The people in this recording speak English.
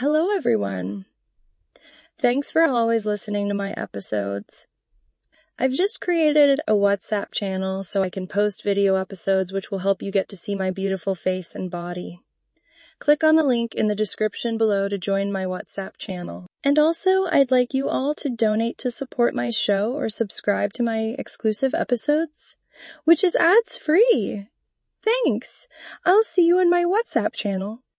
Hello everyone. Thanks for always listening to my episodes. I've just created a WhatsApp channel so I can post video episodes which will help you get to see my beautiful face and body. Click on the link in the description below to join my WhatsApp channel. And also, I'd like you all to donate to support my show or subscribe to my exclusive episodes, which is ads free. Thanks. I'll see you in my WhatsApp channel.